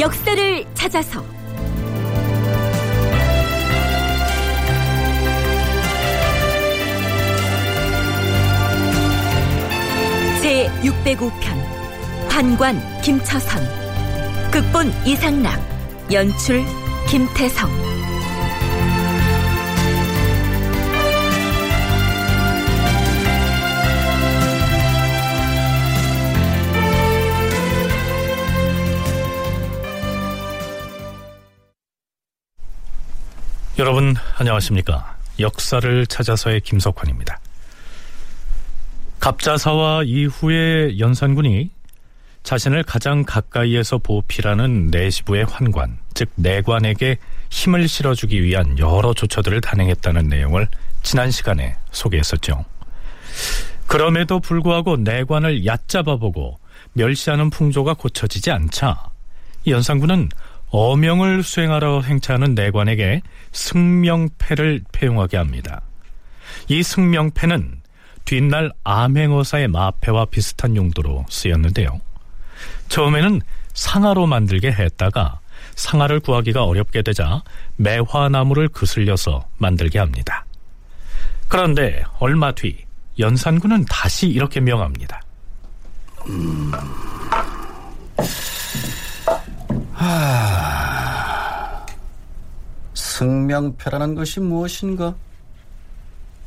역사를 찾아서. 제 605편 관관 김처선 극본 이상락 연출 김태성 여러분 안녕하십니까? 역사를 찾아서의 김석환입니다. 갑자사와 이후에 연산군이 자신을 가장 가까이에서 보필하는 내시부의 환관, 즉 내관에게 힘을 실어주기 위한 여러 조처들을 단행했다는 내용을 지난 시간에 소개했었죠. 그럼에도 불구하고 내관을 얕잡아보고 멸시하는 풍조가 고쳐지지 않자 연산군은 어명을 수행하러 행차하는 내관에게 승명패를 폐용하게 합니다. 이 승명패는 뒷날 암행어사의 마패와 비슷한 용도로 쓰였는데요. 처음에는 상아로 만들게 했다가 상아를 구하기가 어렵게 되자 매화나무를 그슬려서 만들게 합니다. 그런데 얼마 뒤 연산군은 다시 이렇게 명합니다. 승명패라는 것이 무엇인가?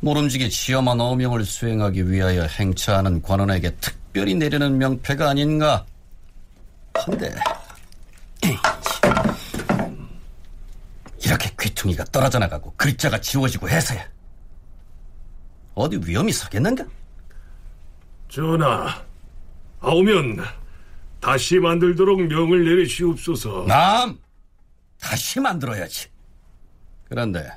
모름지기 지엄한 어명을 수행하기 위하여 행차하는 관원에게 특별히 내리는 명패가 아닌가? 한데 이렇게 귀퉁이가 떨어져 나가고 글자가 지워지고 해서야 어디 위험이 서겠는가? 전하, 아오면 다시 만들도록 명을 내리시옵소서. 남 다시 만들어야지. 그런데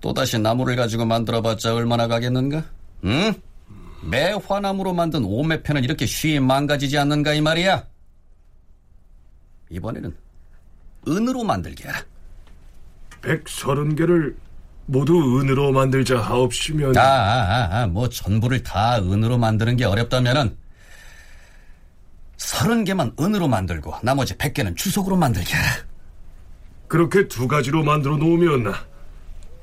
또다시 나무를 가지고 만들어봤자 얼마나 가겠는가? 응? 매화나무로 만든 오매편은 이렇게 쉽게 망가지지 않는가 이 말이야? 이번에는 은으로 만들게. 백서른 개를 모두 은으로 만들자 하옵시면 아, 아, 아, 뭐 전부를 다 은으로 만드는 게 어렵다면은 서른 개만 은으로 만들고 나머지 백 개는 주석으로 만들게. 그렇게 두 가지로 만들어 놓으면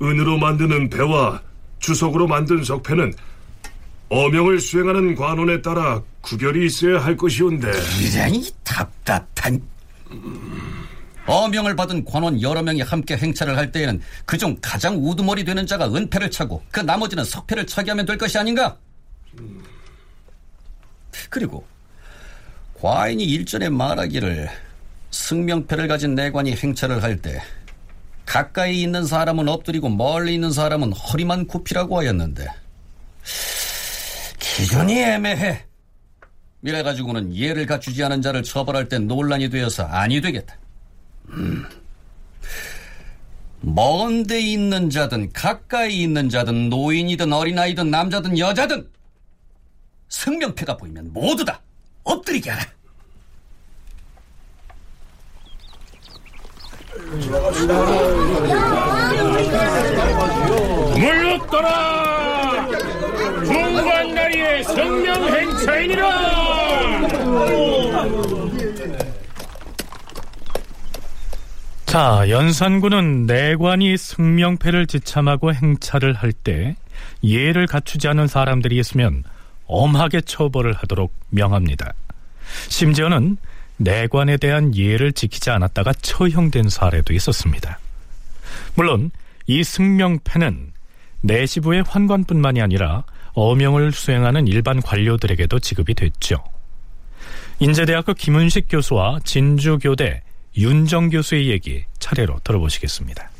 은으로 만드는 배와 주석으로 만든 석패는 어명을 수행하는 관원에 따라 구별이 있어야 할 것이온데 이런 이 답답한 어명을 받은 관원 여러 명이 함께 행차를 할 때에는 그중 가장 우두머리 되는 자가 은패를 차고 그 나머지는 석패를 차게 하면 될 것이 아닌가? 그리고 과인이 일전에 말하기를 승명패를 가진 내관이 행차를 할 때 가까이 있는 사람은 엎드리고 멀리 있는 사람은 허리만 굽히라고 하였는데 기준이 애매해. 이래 가지고는 예를 갖추지 않은 자를 처벌할 때 논란이 되어서 아니 되겠다. 음. 먼데 있는 자든 가까이 있는 자든 노인이든 어린아이든 남자든 여자든 승명패가 보이면 모두 다 엎드리게 하라. 물렀더라 중관나리의 성명행차이니라 자, 연산군은 내관이 승명패를 지참하고 행차를 할 때 예를 갖추지 않은 사람들이 있으면 엄하게 처벌을 하도록 명합니다. 심지어는 내관에 대한 예를 지키지 않았다가 처형된 사례도 있었습니다. 물론 이 승명패는 내시부의 환관뿐만이 아니라 어명을 수행하는 일반 관료들에게도 지급이 됐죠. 인제대학교 김은식 교수와 진주교대 윤정 교수의 얘기 차례로 들어보시겠습니다.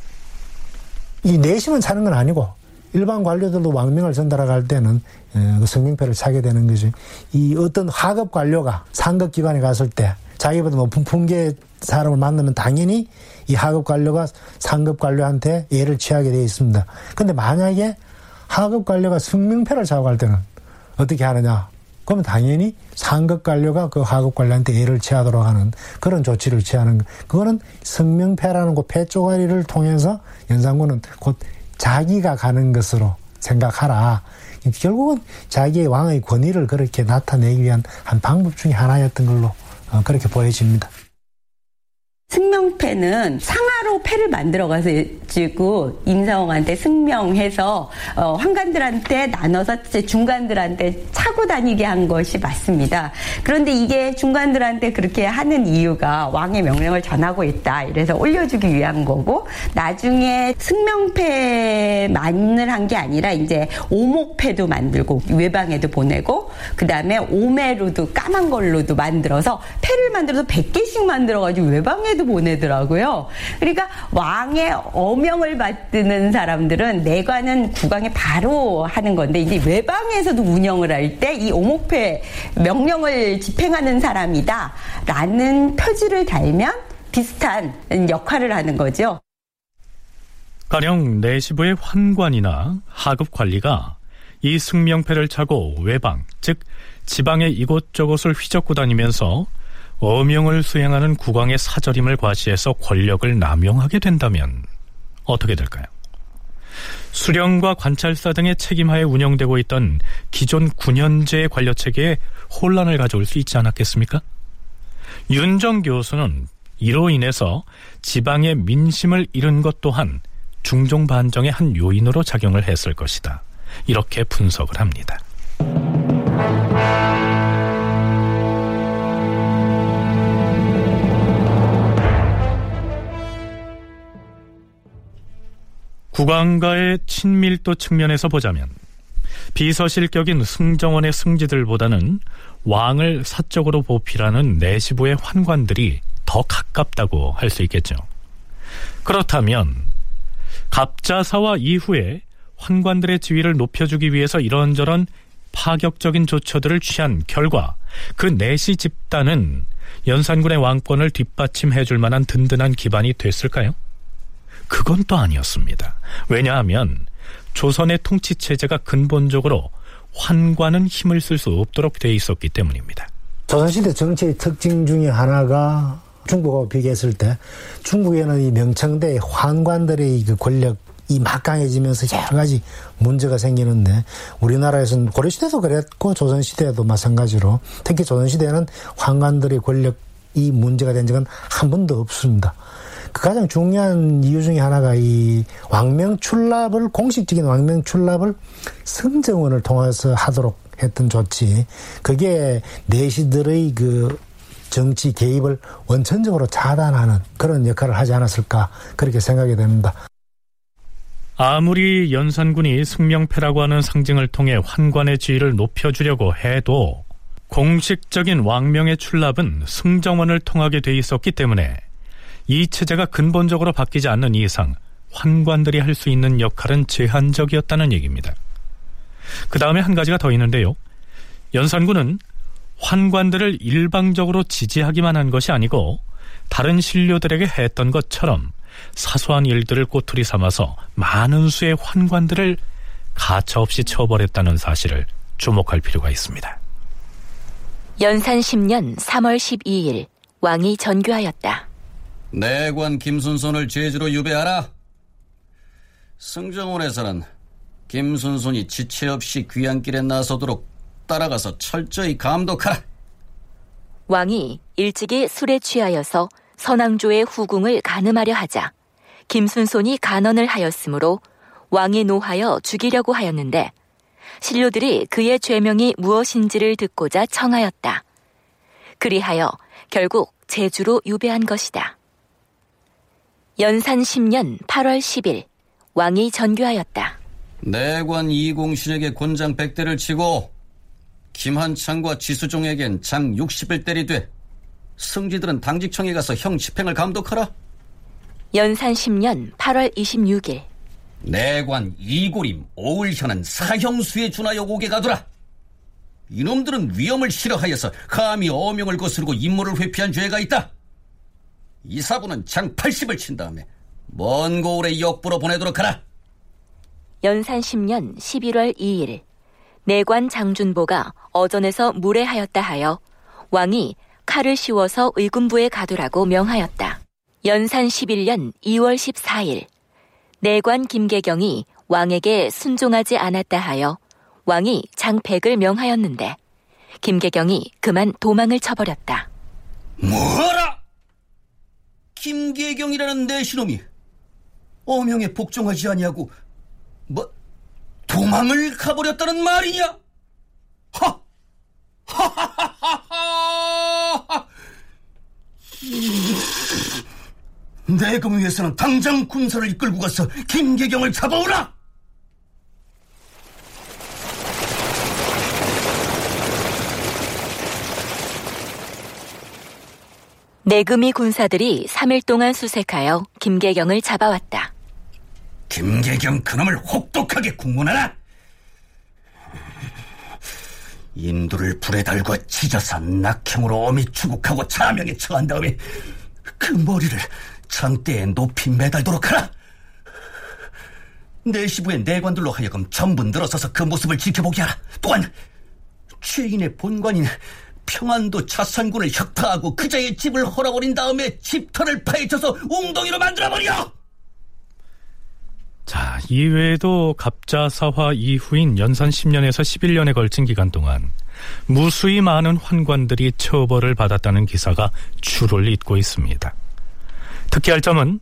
이 내심은 차는 건 아니고 일반 관료들도 왕명을 전달할 때는 어, 그 성명표를 차게 되는 거죠. 이 어떤 하급 관료가 상급 기관에 갔을 때 자기보다 높은 품계 사람을 만나면 당연히 이 하급 관료가 상급 관료한테 예를 취하게 되어 있습니다. 근데 만약에 하급 관료가 성명표를 차고 갈 때는 어떻게 하느냐? 그러면 당연히 상급 관료가 그 하급 관료한테 예를 취하도록 하는 그런 조치를 취하는 거. 그거는 성명패라는 그 패 쪼가리를 통해서 연산군은 곧 자기가 가는 것으로 생각하라. 결국은 자기의 왕의 권위를 그렇게 나타내기 위한 한 방법 중의 하나였던 걸로 어, 그렇게 보여집니다. 승명패는 상하로 패를 만들어가지고 임사홍한테 승명해서 어, 환관들한테 나눠서 중관들한테 차고 다니게 한 것이 맞습니다. 그런데 이게 중관들한테 그렇게 하는 이유가 왕의 명령을 전하고 있다. 이래서 올려주기 위한 거고 나중에 승명패만을 한 게 아니라 이제 오목패도 만들고 외방에도 보내고 그 다음에 오매로도 까만 걸로도 만들어서 패를 만들어서 100개씩 만들어가지고 외방에도 편지도 보내더라고요. 그러니까 왕의 어명을 받는 사람들은 내관은 국왕에 바로 하는 건데 이제 외방에서도 운영을 할 때 이 오목패 명령을 집행하는 사람이다라는 표지를 달면 비슷한 역할을 하는 거죠. 가령 내시부의 환관이나 하급 관리가 이 승명패를 차고 외방, 즉 지방의 이곳저곳을 휘젓고 다니면서 어명을 수행하는 국왕의 사절임을 과시해서 권력을 남용하게 된다면 어떻게 될까요? 수령과 관찰사 등의 책임하에 운영되고 있던 기존 9년제 관료 체계에 혼란을 가져올 수 있지 않았겠습니까? 윤정 교수는 이로 인해서 지방의 민심을 잃은 것 또한 중종 반정의 한 요인으로 작용을 했을 것이다. 이렇게 분석을 합니다. 국왕과의 친밀도 측면에서 보자면 비서실격인 승정원의 승지들보다는 왕을 사적으로 보필하는 내시부의 환관들이 더 가깝다고 할 수 있겠죠. 그렇다면 갑자사와 이후에 환관들의 지위를 높여주기 위해서 이런저런 파격적인 조처들을 취한 결과 그 내시 집단은 연산군의 왕권을 뒷받침해 줄 만한 든든한 기반이 됐을까요? 그건 또 아니었습니다. 왜냐하면 조선의 통치 체제가 근본적으로 환관은 힘을 쓸 수 없도록 돼 있었기 때문입니다. 조선시대 정치의 특징 중에 하나가 중국하고 비교했을 때 중국에는 이 명청대 환관들의 그 권력 이 막 강해지면서 여러 가지 문제가 생기는데 우리나라에서는 고려시대도 그랬고 조선시대도 마찬가지로 특히 조선시대에는 환관들의 권력 이 문제가 된 적은 한 번도 없습니다. 그 가장 중요한 이유 중에 하나가 이 왕명 출납을 공식적인 왕명 출납을 성정원을 통해서 하도록 했던 조치. 그게 내시들의 그 정치 개입을 원천적으로 차단하는 그런 역할을 하지 않았을까 그렇게 생각이 됩니다. 아무리 연산군이 승명패라고 하는 상징을 통해 환관의 지위를 높여주려고 해도 공식적인 왕명의 출납은 승정원을 통하게 돼 있었기 때문에 이 체제가 근본적으로 바뀌지 않는 이상 환관들이 할 수 있는 역할은 제한적이었다는 얘기입니다. 그 다음에 한 가지가 더 있는데요. 연산군은 환관들을 일방적으로 지지하기만 한 것이 아니고 다른 신료들에게 했던 것처럼 사소한 일들을 꼬투리 삼아서 많은 수의 환관들을 가차없이 처벌했다는 사실을 주목할 필요가 있습니다. 연산 10년 3월 12일 왕이 전교하였다. 내관 김순손을 제주로 유배하라. 승정원에서는 김순손이 지체 없이 귀향길에 나서도록 따라가서 철저히 감독하라. 왕이 일찍이 술에 취하여서 선왕조의 후궁을 가늠하려 하자 김순손이 간언을 하였으므로 왕이 노하여 죽이려고 하였는데 신료들이 그의 죄명이 무엇인지를 듣고자 청하였다. 그리하여 결국 제주로 유배한 것이다. 연산 10년 8월 10일 왕이 전교하였다. 내관 이공신에게 곤장 100대를 치고 김한창과 지수종에겐 장 60을 때리되 승지들은 당직청에 가서 형 집행을 감독하라. 연산 10년 8월 26일 내관 이고림 오을현은 사형수에 준하여 오게 가더라. 이놈들은 위험을 싫어하여서 감히 어명을 거스르고 임무를 회피한 죄가 있다. 이사부는 장 80을 친 다음에 먼 고을에 역부로 보내도록 하라. 연산 10년 11월 2일 내관 장준보가 어전에서 무례하였다 하여 왕이 칼을 씌워서 의군부에 가두라고 명하였다. 연산 11년 2월 14일 내관 김계경이 왕에게 순종하지 않았다 하여 왕이 장백을 명하였는데 김계경이 그만 도망을 쳐버렸다. 뭐라? 김계경이라는 내시놈이 어명에 복종하지 아니하고 뭐 도망을 가버렸다는 말이냐? 하! 하하하하하! 내금 위해서는 당장 군사를 이끌고 가서 김계경을 잡아오라! 내금이 군사들이 3일 동안 수색하여 김계경을 잡아왔다. 김계경 그놈을 혹독하게 국문하라! 인두를 불에 달고 찢어서 낙형으로 어미 추국하고 차명에 처한 다음에 그 머리를 장대에 높이 매달도록 하라! 내시부의 내관들로 하여금 전부 늘어서서 그 모습을 지켜보게 하라! 또한 죄인의 본관인 평안도 차산군을 혁파하고 그자의 집을 헐어버린 다음에 집터를 파헤쳐서 웅덩이로 만들어버려! 자, 이외에도 갑자사화 이후인 연산 10년에서 11년에 걸친 기간 동안 무수히 많은 환관들이 처벌을 받았다는 기사가 줄을 잇고 있습니다. 특히 할 점은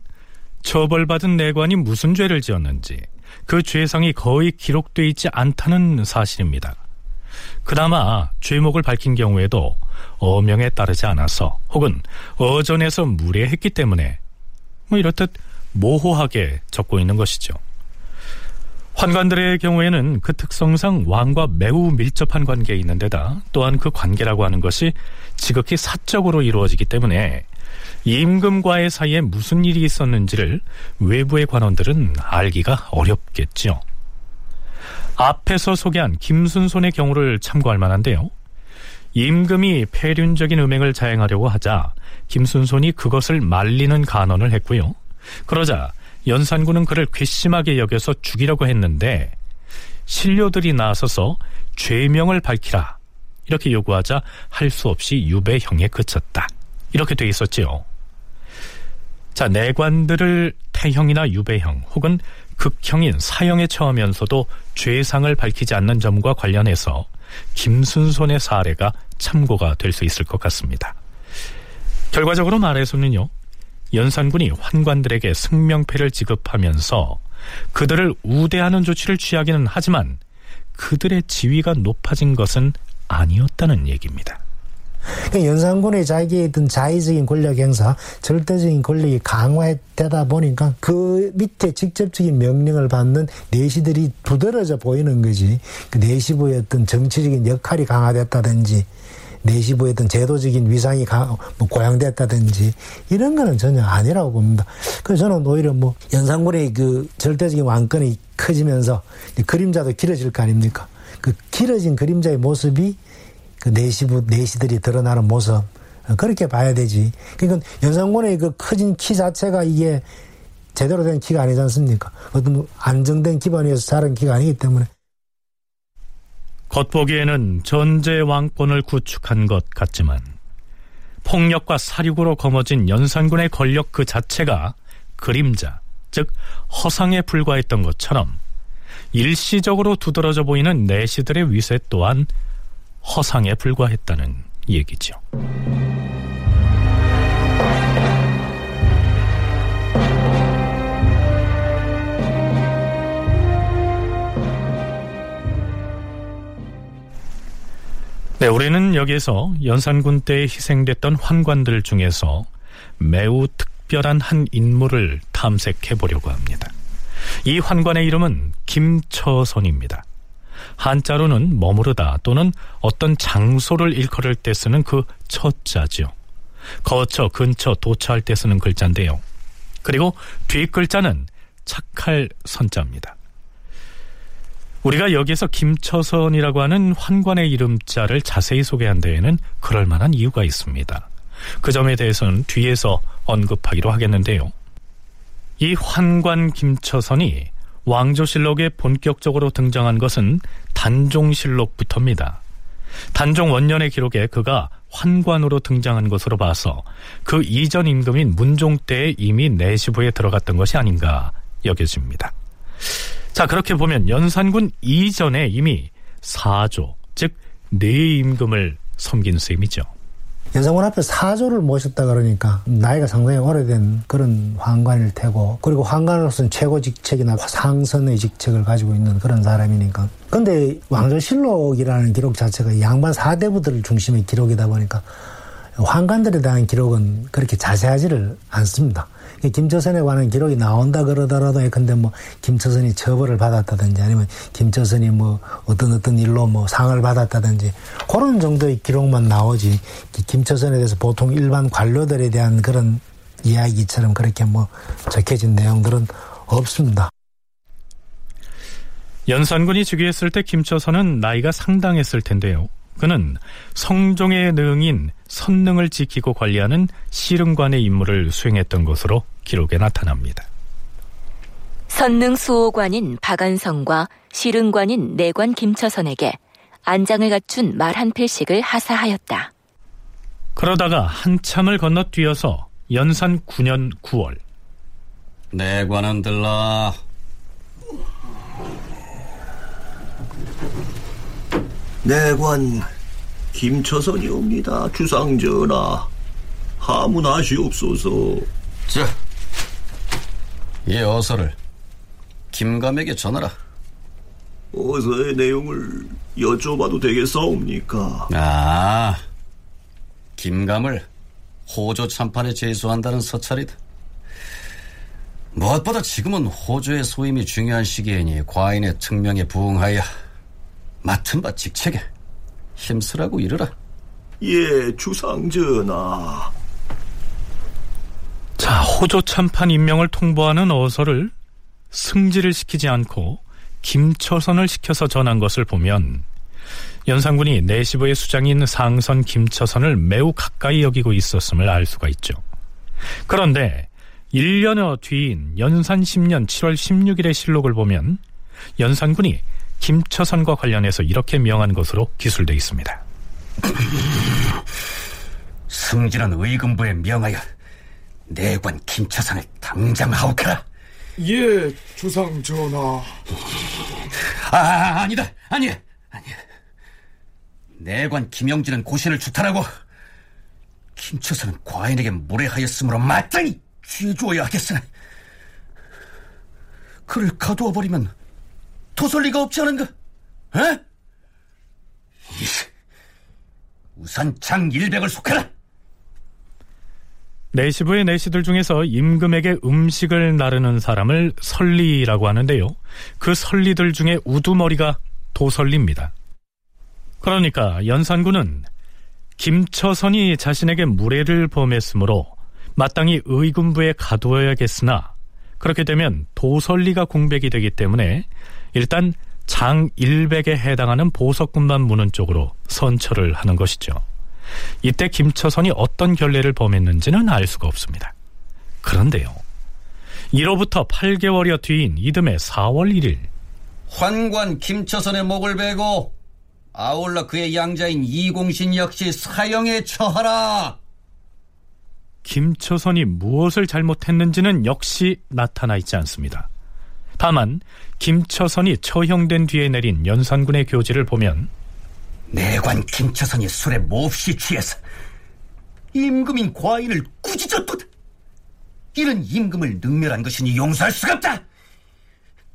처벌받은 내관이 무슨 죄를 지었는지 그 죄상이 거의 기록돼 있지 않다는 사실입니다. 그나마 죄목을 밝힌 경우에도 어명에 따르지 않아서 혹은 어전에서 무례했기 때문에 뭐 이렇듯 모호하게 적고 있는 것이죠. 환관들의 경우에는 그 특성상 왕과 매우 밀접한 관계에 있는 데다 또한 그 관계라고 하는 것이 지극히 사적으로 이루어지기 때문에 임금과의 사이에 무슨 일이 있었는지를 외부의 관원들은 알기가 어렵겠죠. 앞에서 소개한 김순손의 경우를 참고할 만한데요. 임금이 폐륜적인 음행을 자행하려고 하자 김순손이 그것을 말리는 간언을 했고요. 그러자 연산군은 그를 괘씸하게 여겨서 죽이려고 했는데 신료들이 나서서 죄명을 밝히라 이렇게 요구하자 할 수 없이 유배형에 그쳤다. 이렇게 돼 있었지요. 자, 내관들을 태형이나 유배형 혹은 극형인 사형에 처하면서도 죄상을 밝히지 않는 점과 관련해서 김순손의 사례가 참고가 될 수 있을 것 같습니다. 결과적으로 말해서는요, 연산군이 환관들에게 승명패를 지급하면서 그들을 우대하는 조치를 취하기는 하지만 그들의 지위가 높아진 것은 아니었다는 얘기입니다. 그러니까 연산군의 자기의 어떤 자의적인 권력 행사, 절대적인 권력이 강화되다 보니까 그 밑에 직접적인 명령을 받는 내시들이 두드러져 보이는 거지. 그 내시부의 어떤 정치적인 역할이 강화됐다든지, 내시부의 어떤 제도적인 위상이 가, 뭐 고양됐다든지 이런 거는 전혀 아니라고 봅니다. 그래서 저는 오히려 뭐 연산군의 그 절대적인 왕권이 커지면서 그림자도 길어질 거 아닙니까? 그 길어진 그림자의 모습이 그 내시부 내시들이 드러나는 모습 그렇게 봐야 되지. 그러니까 연산군의 그 커진 키 자체가 이게 제대로 된 키가 아니지 않습니까? 어떤 안정된 기반 위에서 자란 키가 아니기 때문에. 겉보기에는 전제 왕권을 구축한 것 같지만 폭력과 사륙으로 거머쥔 연산군의 권력 그 자체가 그림자, 즉 허상에 불과했던 것처럼 일시적으로 두드러져 보이는 내시들의 위세 또한 허상에 불과했다는 얘기죠. 네, 우리는 여기에서 연산군 때 희생됐던 환관들 중에서 매우 특별한 한 인물을 탐색해 보려고 합니다. 이 환관의 이름은 김처선입니다. 한자로는 머무르다 또는 어떤 장소를 일컬을 때 쓰는 그 처자죠. 거처, 근처, 도처할 때 쓰는 글자인데요. 그리고 뒷글자는 착할 선자입니다. 우리가 여기에서 김처선이라고 하는 환관의 이름자를 자세히 소개한 데에는 그럴 만한 이유가 있습니다. 그 점에 대해서는 뒤에서 언급하기로 하겠는데요. 이 환관 김처선이 왕조실록에 본격적으로 등장한 것은 단종실록부터입니다. 단종 원년의 기록에 그가 환관으로 등장한 것으로 봐서 그 이전 임금인 문종 때에 이미 내시부에 들어갔던 것이 아닌가 여겨집니다. 자 그렇게 보면 연산군 이전에 이미 사조 즉 내임금을 섬긴 셈이죠. 연산군 앞에 사조를 모셨다 그러니까 나이가 상당히 오래된 그런 환관일 테고 그리고 환관으로서는 최고 직책이나 상선의 직책을 가지고 있는 그런 사람이니까 근데 왕조실록이라는 기록 자체가 양반 사대부들을 중심의 기록이다 보니까 환관들에 대한 기록은 그렇게 자세하지를 않습니다. 김처선에 관한 기록이 나온다 그러더라도 근데 뭐 김처선이 처벌을 받았다든지 아니면 김처선이 뭐 어떤 어떤 일로 뭐 상을 받았다든지 그런 정도의 기록만 나오지 김처선에 대해서 보통 일반 관료들에 대한 그런 이야기처럼 그렇게 뭐 적혀진 내용들은 없습니다. 연산군이 즉위했을 때 김처선은 나이가 상당했을 텐데요. 그는 성종의 능인 선능을 지키고 관리하는 시릉관의 임무를 수행했던 것으로 기록에 나타납니다. 선능 수호관인 박안성과 시릉관인 내관 김처선에게 안장을 갖춘 말 한 필씩을 하사하였다. 그러다가 한참을 건너뛰어서 연산 9년 9월 내관은 들라 내관 김처선이옵니다. 주상전하. 하문하시옵소서. 자, 이 어서를 김감에게 전하라. 어서의 내용을 여쭤봐도 되겠사옵니까? 아, 김감을 호조 참판에 제소한다는 서찰이다. 무엇보다 지금은 호조의 소임이 중요한 시기이니 과인의 특명에 부응하여 맡은 바 직책에 힘쓰라고 이르라. 예, 주상전하. 자, 호조 참판 임명을 통보하는 어서를 승지를 시키지 않고 김처선을 시켜서 전한 것을 보면 연산군이 내시부의 수장인 상선 김처선을 매우 가까이 여기고 있었음을 알 수가 있죠. 그런데 1년여 뒤인 연산 10년 7월 16일의 실록을 보면 연산군이 김처선과 관련해서 이렇게 명한 것으로 기술되어 있습니다. 승진은 의금부에 명하여 내관 김처선을 당장 하옥하라. 예, 주상 전하. 아, 아니다. 아니, 아니. 내관 김영진은 고신을 주탈하고 김처선은 과인에게 무례하였으므로 마땅히 죄주어야 하겠으나 그를 가두어 버리면 도설 리가 없지 않은가? 에? 우선 장 100을 속해라. 내시부의 내시들 중에서 임금에게 음식을 나르는 사람을 설리라고 하는데요. 그 설리들 중에 우두머리가 도설리입니다. 그러니까 연산군은 김처선이 자신에게 무례를 범했으므로 마땅히 의군부에 가두어야겠으나 그렇게 되면 도설리가 공백이 되기 때문에 일단 장 100에 해당하는 보석군만 무는 쪽으로 선처를 하는 것이죠. 이때 김처선이 어떤 결례를 범했는지는 알 수가 없습니다. 그런데요. 이로부터 8개월여 뒤인 이듬해 4월 1일 환관 김처선의 목을 베고 아울러 그의 양자인 이공신 역시 사형에 처하라. 김처선이 무엇을 잘못했는지는 역시 나타나 있지 않습니다. 다만 김처선이 처형된 뒤에 내린 연산군의 교지를 보면 내관 김처선이 술에 몹시 취해서 임금인 과인을 꾸짖었도다. 이런 임금을 능멸한 것이니 용서할 수가 없다.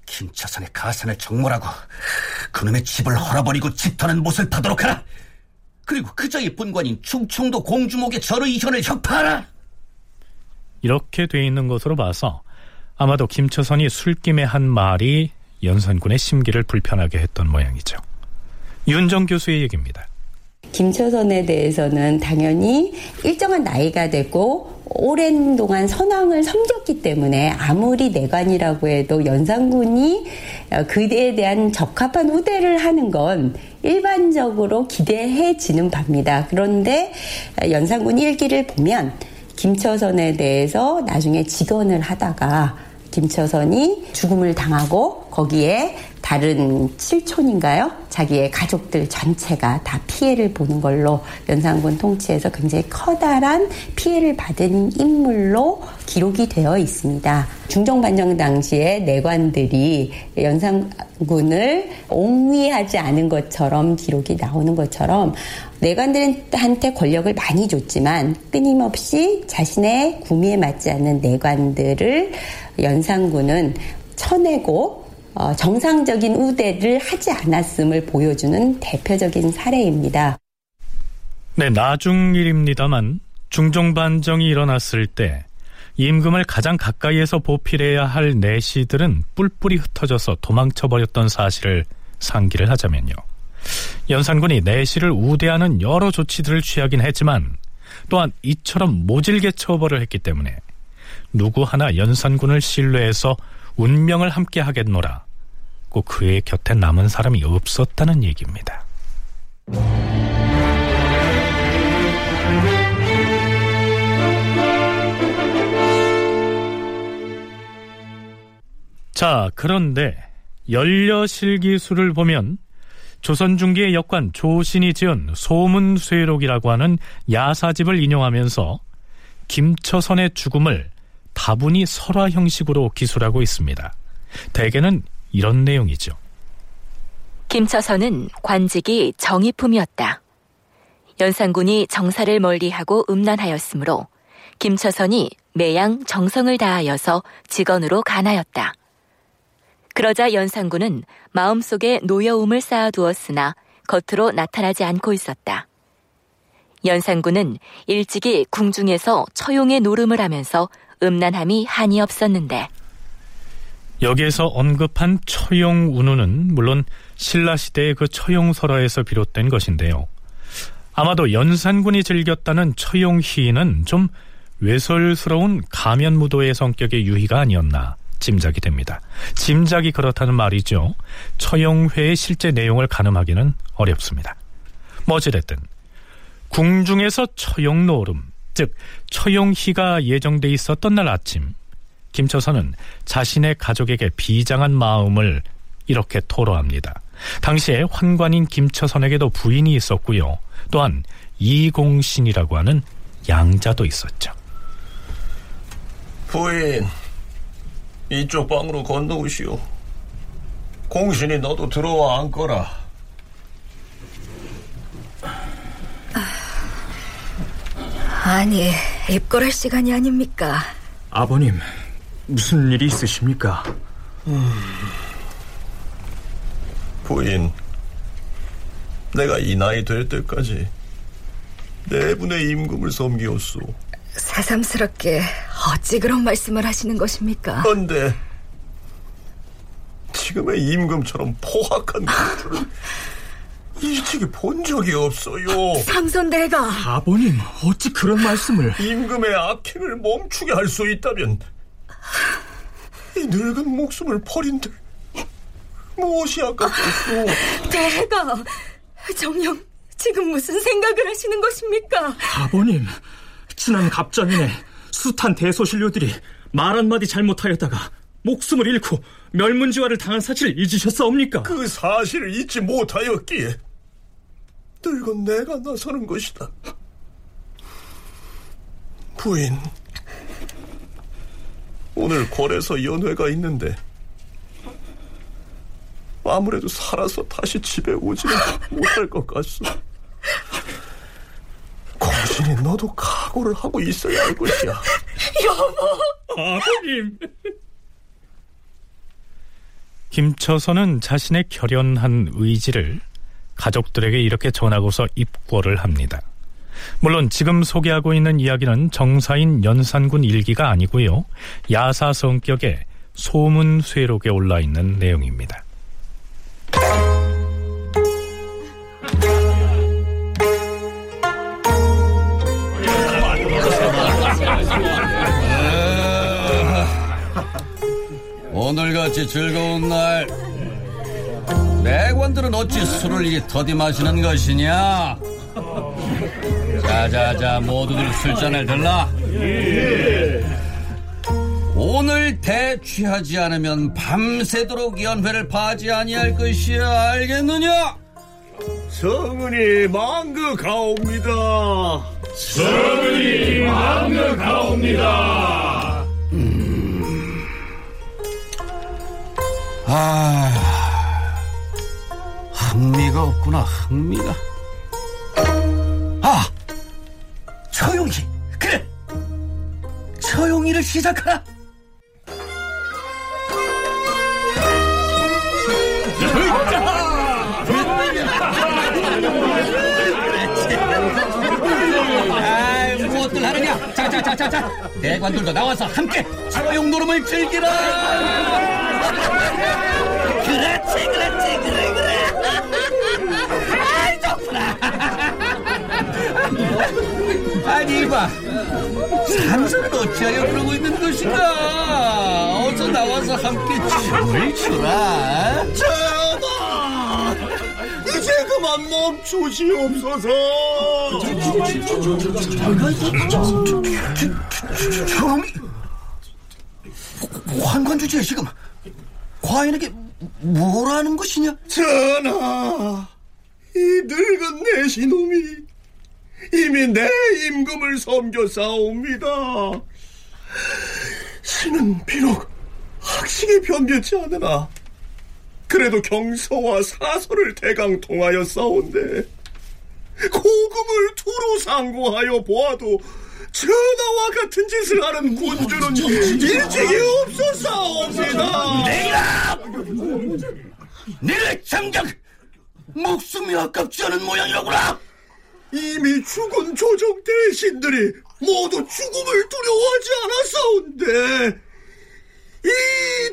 김처선의 가산을 정몰하고 그놈의 집을 헐어버리고 집터는 못을 파도록 하라. 그리고 그자의 본관인 충청도 공주목의 절의 이현을 혁파하라. 이렇게 돼 있는 것으로 봐서 아마도 김처선이 술김에 한 말이 연산군의 심기를 불편하게 했던 모양이죠. 윤정 교수의 얘기입니다. 김처선에 대해서는 당연히 일정한 나이가 되고 오랜 동안 선왕을 섬겼기 때문에 아무리 내관이라고 해도 연산군이 그에 대한 적합한 후대를 하는 건 일반적으로 기대해지는 바입니다. 그런데 연산군 일기를 보면 김처선에 대해서 나중에 직언을 하다가 김처선이 죽음을 당하고 거기에 다른 칠촌인가요? 자기의 가족들 전체가 다 피해를 보는 걸로 연산군 통치에서 굉장히 커다란 피해를 받은 인물로 기록이 되어 있습니다. 중정반정 당시에 내관들이 연산군을 옹위하지 않은 것처럼 기록이 나오는 것처럼 내관들한테 권력을 많이 줬지만 끊임없이 자신의 구미에 맞지 않는 내관들을 연산군은 쳐내고 어, 정상적인 우대를 하지 않았음을 보여주는 대표적인 사례입니다. 네, 나중 일입니다만 중종 반정이 일어났을 때 임금을 가장 가까이에서 보필해야 할 내시들은 뿔뿔이 흩어져서 도망쳐 버렸던 사실을 상기를 하자면요. 연산군이 내시를 우대하는 여러 조치들을 취하긴 했지만 또한 이처럼 모질게 처벌을 했기 때문에 누구 하나 연산군을 신뢰해서 운명을 함께 하겠노라. 꼭 그의 곁에 남은 사람이 없었다는 얘기입니다. 자, 그런데 연려실기술을 보면 조선 중기의 역관 조신이 지은 소문쇠록이라고 하는 야사집을 인용하면서 김처선의 죽음을 다분히 설화 형식으로 기술하고 있습니다. 대개는 이런 내용이죠. 김처선은 관직이 정의품이었다. 연산군이 정사를 멀리하고 음란하였으므로 김처선이 매양 정성을 다하여서 직언으로 간하였다. 그러자 연산군은 마음속에 노여움을 쌓아두었으나 겉으로 나타나지 않고 있었다. 연산군은 일찍이 궁중에서 처용의 노름을 하면서 음란함이 한이 없었는데 여기에서 언급한 처용 운우는 물론 신라 시대의 그 처용 설화에서 비롯된 것인데요. 아마도 연산군이 즐겼다는 처용 희는 좀 외설스러운 가면 무도의 성격의 유희가 아니었나 짐작이 됩니다. 짐작이 그렇다는 말이죠. 처용회의 실제 내용을 가늠하기는 어렵습니다. 뭐지됐든 궁중에서 처용노름, 즉 처용희가 예정돼 있었던 날 아침 김처선은 자신의 가족에게 비장한 마음을 이렇게 토로합니다. 당시에 환관인 김처선에게도 부인이 있었고요. 또한 이공신이라고 하는 양자도 있었죠. 부인, 이쪽 방으로 건너오시오. 공신이 너도 들어와 앉거라. 아니, 입거할 시간이 아닙니까? 아버님, 무슨 일이 있으십니까? 음, 부인, 내가 이 나이 될 때까지 네 분의 임금을 섬기었소. 새삼스럽게 어찌 그런 말씀을 하시는 것입니까? 그런데 지금의 임금처럼 포악한 공주를 일찍이 본 적이 없어요. 상선대가 아버님 어찌 그런 말씀을 임금의 악행을 멈추게 할 수 있다면 이 늙은 목숨을 버린들 무엇이 아깝겠소? 대가 정녕 지금 무슨 생각을 하시는 것입니까? 아버님 지난 갑자기에 숱한 대소신료들이 말 한마디 잘못하였다가 목숨을 잃고 멸문지화를 당한 사실을 잊으셨사옵니까? 그 사실을 잊지 못하였기에 늙은 내가 나서는 것이다. 부인, 오늘 궐에서 연회가 있는데 아무래도 살아서 다시 집에 오지는 못할 것 같소. 공신이 너도 각오를 하고 있어야 할 것이야. 여보! 아버님! 김처선은 자신의 결연한 의지를 가족들에게 이렇게 전하고서 입고를 합니다. 물론 지금 소개하고 있는 이야기는 정사인 연산군 일기가 아니고요. 야사 성격의 소문 쇠록에 올라 있는 내용입니다. 오늘같이 즐거운 날 내관들은 어찌 술을 이리 더디 마시는 것이냐 자자자 모두들 술잔을 들라 오늘 대취하지 않으면 밤새도록 연회를 파지 아니할 것이야 알겠느냐 성은이 망극하옵니다. 성은이 망극하옵니다. 아, 흥미가 없구나, 흥미가. 아, 처용이. 그래! 처용이를 시작하라! 아이, 무엇들 하느냐? 자, 자, 자, 자, 자. 대관들도 나와서 함께 처용 노름을 즐기라! 그렇지, 그렇지, 그래, 그래. 아이, 좋구나. 아니, 이봐. 산소는 어찌하여 그러고 있는 것인가? 어서 나와서 함께 춤을 추라. 전하! 이제 그만 멈추시옵소서! 처음이 환관 주제에 지금 과인에게 뭐라는 것이냐? 전하! 이 늙은 내시놈이 이미 내 임금을 섬겨 싸웁니다. 신은 비록 학식이 변변치 않으나 그래도 경서와 사서를 대강 통하여 싸운데 고금을 두루 상고하여 보아도 전하와 같은 짓을 하는 군주는 일찍이 없어싸옵니다. 내가 니를 장작 목숨이 아깝지 않은 모양이로구나. 이미 죽은 조정 대신들이 모두 죽음을 두려워하지 않았사온데 이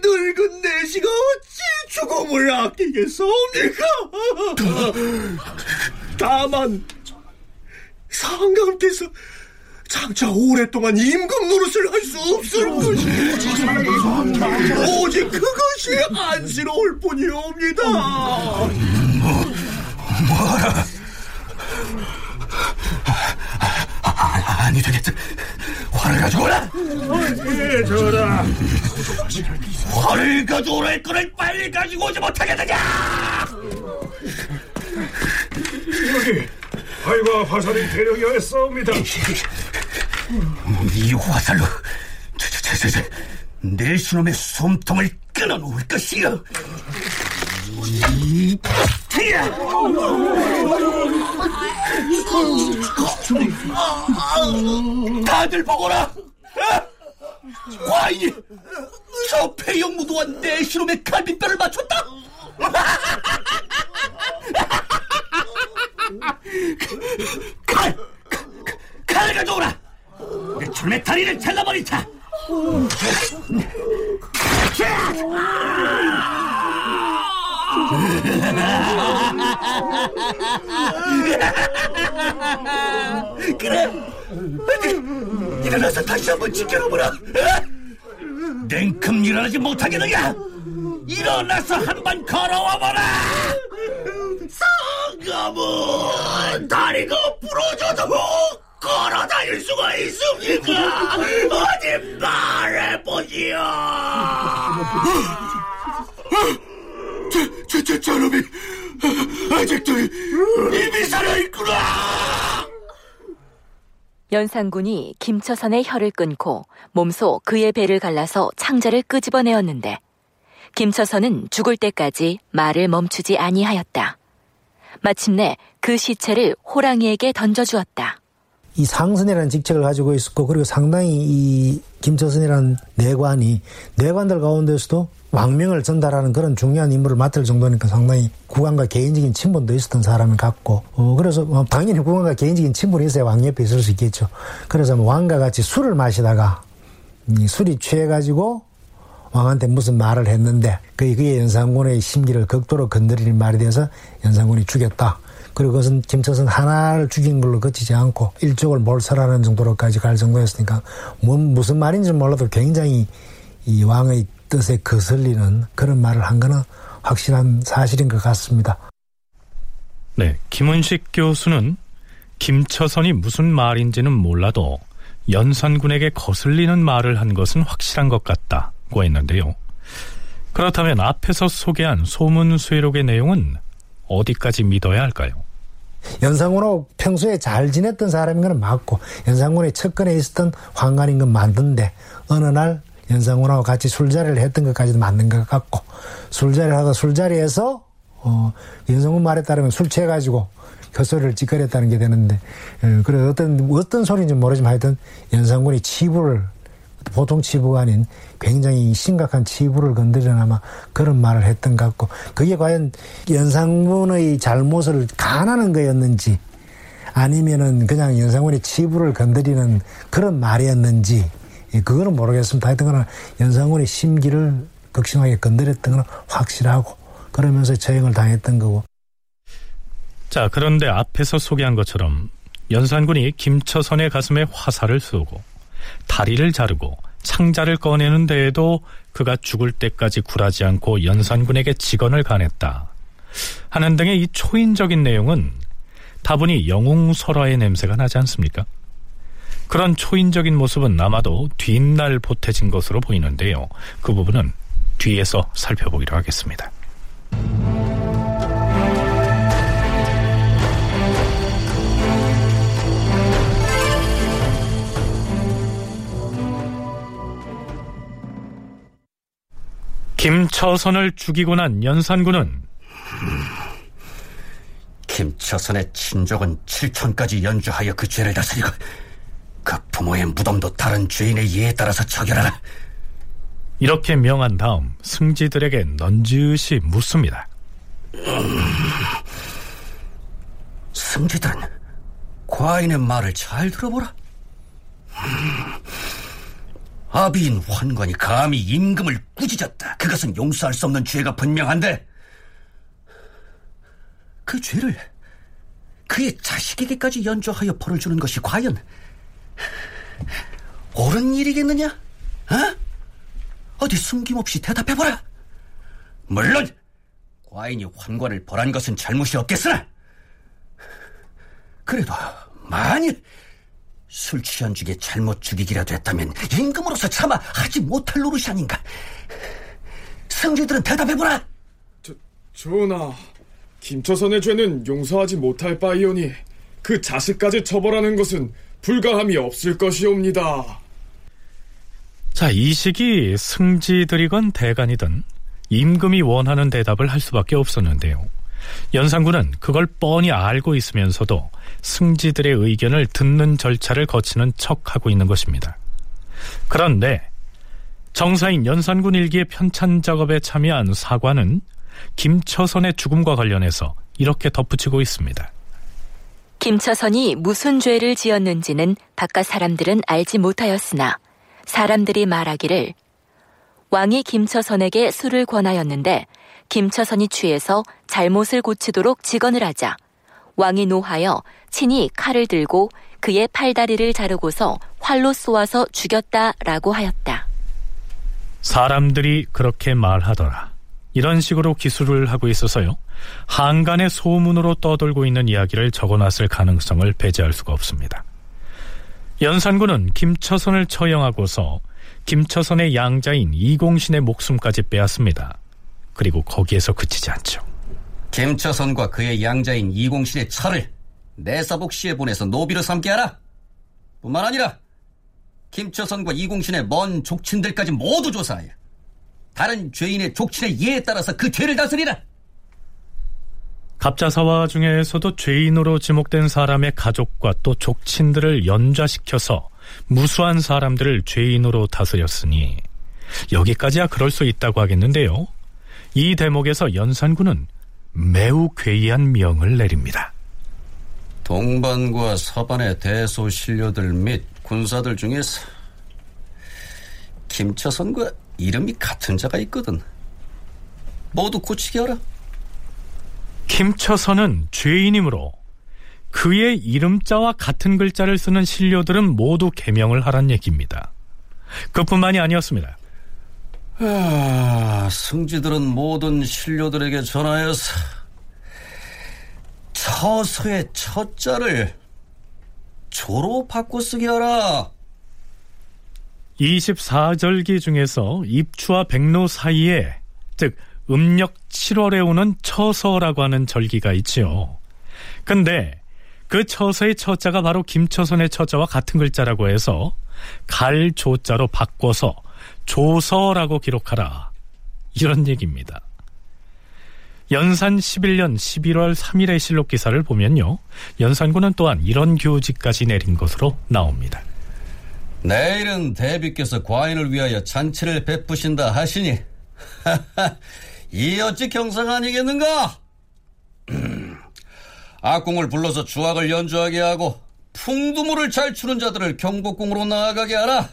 늙은 내시가 어찌 죽음을 아끼겠사옵니까? 다만 상감께서 장차 오랫동안 임금 노릇을 할 수 없을 것이지 오직 그것이 안쓰러울 뿐이옵니다 뭐라? 아, 아니 되겠다. 활을 가져오라. 예, 전하. 활을 가져오라 할 거를 빨리 가지고 오지 못하겠느냐? 여기 활과 화살이 대령이어 싸웁니다. 이 화살로 저저저저 내 신놈의 숨통을 끊어놓을 것이야. 이 티야! 다들 보거라! 어? 과인이 저 폐영 무도한 내 신놈의 갈비뼈를 맞췄다! 칼! 칼 가져오라! 내 줄매 다리를 잘라버리자! 그래! 일어나서 다시 한번 지켜보라! 어? 냉큼 일어나지 못하겠느냐? 일어나서 한번 걸어와봐라! 상감은 다리가 부러져도 걸어 다닐 수가 있습니까? 어디 말해보지요! 저, 저, 저, 저놈이 아직도 이미 살아있구나! 연산군이 김처선의 혀를 끊고 몸소 그의 배를 갈라서 창자를 끄집어내었는데 김처선은 죽을 때까지 말을 멈추지 아니하였다. 마침내 그 시체를 호랑이에게 던져주었다. 이 상선이라는 직책을 가지고 있었고 그리고 상당히 이 김처선이라는 내관이 내관들 가운데서도 왕명을 전달하는 그런 중요한 임무를 맡을 정도니까 상당히 국왕과 개인적인 친분도 있었던 사람을 같고 어 그래서 뭐 당연히 국왕과 개인적인 친분이 있어야 왕 옆에 있을 수 있겠죠. 그래서 뭐 왕과 같이 술을 마시다가 이 술이 취해가지고 왕한테 무슨 말을 했는데 그게 연산군의 심기를 극도로 건드리는 말이 돼서 연산군이 죽였다. 그리고 그것은 김처선 하나를 죽인 걸로 그치지 않고 일족을 몰살하는 정도로까지 갈 정도였으니까 뭔 무슨 말인지 몰라도 굉장히 이 왕의 뜻에 거슬리는 그런 말을 한 거는 확실한 사실인 것 같습니다. 네, 김은식 교수는 김처선이 무슨 말인지는 몰라도 연산군에게 거슬리는 말을 한 것은 확실한 것 같다고 했는데요. 그렇다면 앞에서 소개한 소문쇠록의 내용은 어디까지 믿어야 할까요? 연산군하고 평소에 잘 지냈던 사람인 건 맞고 연산군의 측근에 있었던 환관인 건 맞는데 어느 날 연산군하고 같이 술자리를 했던 것까지도 맞는 것 같고 술자리를 하다 술자리에서 어, 연산군 말에 따르면 술 취해가지고 헛소리를 찌꺼렸다는 게 되는데 예, 그래 어떤 어떤 소리인지 모르지만 하여튼 연산군이 치부를 보통 치부가 아닌 굉장히 심각한 치부를 건드리는 아마 그런 말을 했던 것 같고 그게 과연 연산군의 잘못을 간하는 거였는지 아니면은 그냥 연산군의 치부를 건드리는 그런 말이었는지 예, 그거는 모르겠습니다. 하여튼 그러나 연산군의 심기를 극심하게 건드렸던 건 확실하고 그러면서 처형을 당했던 거고 자, 그런데 앞에서 소개한 것처럼 연산군이 김처선의 가슴에 화살을 쏘고 다리를 자르고 창자를 꺼내는 데에도 그가 죽을 때까지 굴하지 않고 연산군에게 직언을 간했다. 하는 등의 이 초인적인 내용은 다분히 영웅설화의 냄새가 나지 않습니까? 그런 초인적인 모습은 아마도 뒷날 보태진 것으로 보이는데요. 그 부분은 뒤에서 살펴보기로 하겠습니다. 김처선을 죽이고 난 연산군은 김처선의 친족은 칠천까지 연주하여 그 죄를 다스리고 그 부모의 무덤도 다른 죄인의 예에 따라서 처결하라. 이렇게 명한 다음 승지들에게 넌지시 묻습니다. 승지들은 과인의 말을 잘 들어보라. 아비인 환관이 감히 임금을 꾸짖었다. 그것은 용서할 수 없는 죄가 분명한데 그 죄를 그의 자식에게까지 연주하여 벌을 주는 것이 과연 옳은 일이겠느냐? 어? 어디 숨김없이 대답해보라. 물론 과인이 환관을 벌한 것은 잘못이 없겠으나 그래도 만일 술 취한 죽에 잘못 죽이기라도 했다면 임금으로서 차마 하지 못할 노릇이 아닌가. 성주들은 대답해보라. 저, 전하, 김처선의 죄는 용서하지 못할 바이오니 그 자식까지 처벌하는 것은 불가함이 없을 것이옵니다. 자, 이 시기 승지들이건 대간이든 임금이 원하는 대답을 할 수밖에 없었는데요. 연산군은 그걸 뻔히 알고 있으면서도 승지들의 의견을 듣는 절차를 거치는 척하고 있는 것입니다. 그런데 정사인 연산군 일기의 편찬 작업에 참여한 사관은 김처선의 죽음과 관련해서 이렇게 덧붙이고 있습니다. 김처선이 무슨 죄를 지었는지는 바깥 사람들은 알지 못하였으나 사람들이 말하기를 왕이 김처선에게 술을 권하였는데 김처선이 취해서 잘못을 고치도록 직언을 하자 왕이 노하여 친히 칼을 들고 그의 팔다리를 자르고서 활로 쏘아서 죽였다라고 하였다. 사람들이 그렇게 말하더라. 이런 식으로 기술을 하고 있어서요. 한간의 소문으로 떠돌고 있는 이야기를 적어놨을 가능성을 배제할 수가 없습니다. 연산군은 김처선을 처형하고서 김처선의 양자인 이공신의 목숨까지 빼앗습니다. 그리고 거기에서 그치지 않죠. 김처선과 그의 양자인 이공신의 차를 내사복시에 보내서 노비로 삼게 하라. 뿐만 아니라 김처선과 이공신의 먼 족친들까지 모두 조사하여 다른 죄인의 족친의 예에 따라서 그 죄를 다스리라. 갑자사화 중에서도 죄인으로 지목된 사람의 가족과 또 족친들을 연좌시켜서 무수한 사람들을 죄인으로 다스렸으니 여기까지야 그럴 수 있다고 하겠는데요. 이 대목에서 연산군은 매우 괴이한 명을 내립니다. 동반과 서반의 대소 신료들 및 군사들 중에서 김처선과 이름이 같은 자가 있거든. 모두 고치게 하라. 김처선은 죄인이므로 그의 이름자와 같은 글자를 쓰는 신료들은 모두 개명을 하란 얘기입니다. 그뿐만이 아니었습니다. 아, 승지들은 모든 신료들에게 전하여서 처서의 첫자를 조로 바꿔 쓰게 하라. 24절기 중에서 입추와 백로 사이에 즉 음력 7월에 오는 처서라고 하는 절기가 있지요. 근데 그 처서의 처자가 바로 김처선의 처자와 같은 글자라고 해서 갈조자로 바꿔서 조서라고 기록하라. 이런 얘기입니다. 연산 11년 11월 3일의 실록 기사를 보면요. 연산군은 또한 이런 교지까지 내린 것으로 나옵니다. 내일은 대비께서 과인을 위하여 잔치를 베푸신다 하시니 이 어찌 경상 아니겠는가? 악공을 불러서 주악을 연주하게 하고 풍두물을 잘 추는 자들을 경복궁으로 나아가게 하라.